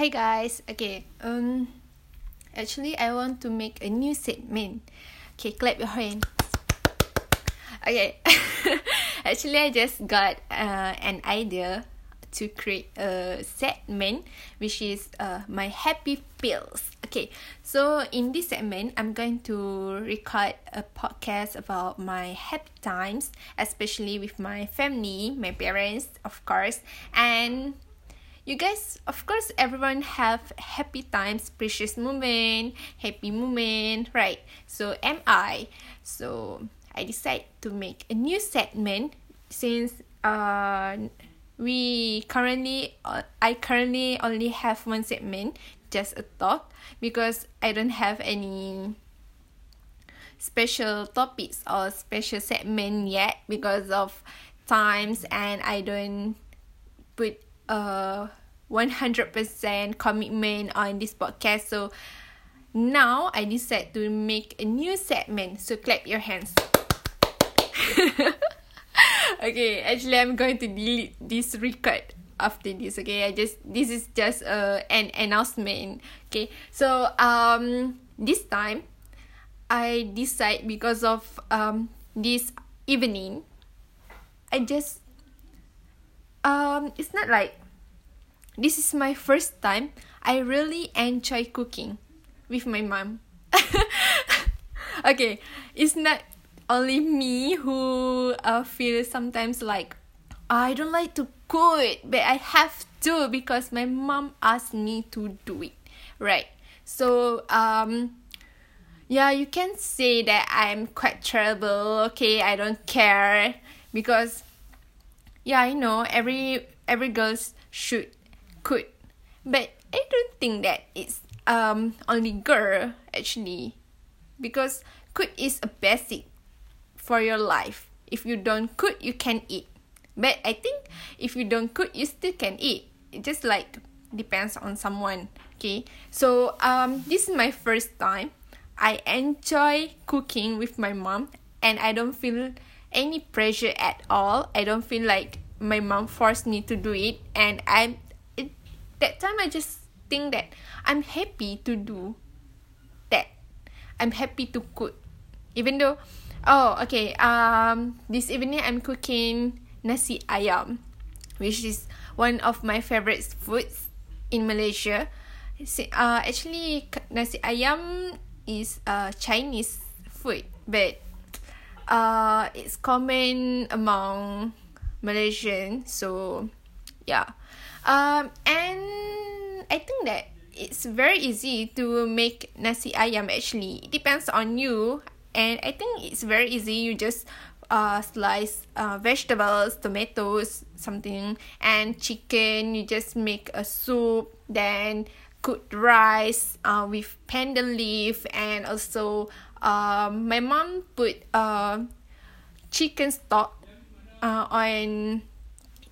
Hi guys. Okay. Um actually I want to make a new segment. Okay, clap your hand. Okay. actually I just got uh, an idea to create a segment which is uh, my happy pills. Okay. So in this segment I'm going to record a podcast about my happy times, especially with my family, my parents, of course, and you guys of course everyone have happy times precious moment happy moment right? So am i. So i decide to make a new segment since uh we currently uh, i currently only have one segment just a thought because i don't have any special topics or special segment yet because of times and i don't put uh 100% commitment on this podcast. So now i decide to make a new segment. So clap your hands. Okay actually i'm going to delete this record after this okay? I just this is just uh, an announcement okay? So um this time i decide because of um this evening i just um it's not like this is my first time I really enjoy cooking with my mom. okay, it's not only me who uh, feel sometimes like I don't like to cook, but I have to because my mom asked me to do it. Right. So um yeah, you can say that I'm quite terrible, okay? I don't care because yeah, I know. Every every girls should could. But I don't think that it's um only girl actually. Because cook is a basic for your life. If you don't cook you can eat. But I think if you don't cook you still can eat. It just like depends on someone okay? So um this is my first time. I enjoy cooking with my mom and I don't feel any pressure at all I don't feel like my mom forced me to do it and I'm that time I just think that I'm happy to do that. I'm happy to cook. Even though oh okay, um this evening I'm cooking nasi ayam which is one of my favorite foods in Malaysia. Uh, actually nasi ayam is a Chinese food but uh it's common among Malaysian so yeah. Um and I think that it's very easy to make nasi ayam actually. It depends on you and I think it's very easy. You just uh slice uh vegetables tomatoes something and chicken. You just make a soup then cook rice uh with pandan leaf and also um my mom put uh chicken stock uh on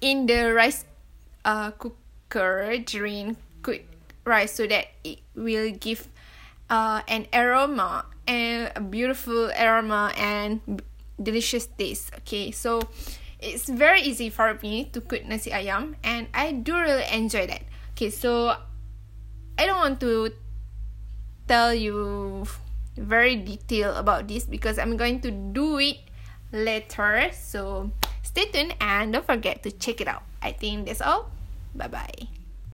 in the rice uh, cooker during cook rice so that it will give uh, an aroma and a beautiful aroma and delicious taste okay? So it's very easy for me to cook nasi ayam and I do really enjoy that. Okay so I don't want to tell you very detail about this because I'm going to do it later so stay tuned and don't forget to check it out I think that's all. Bye bye.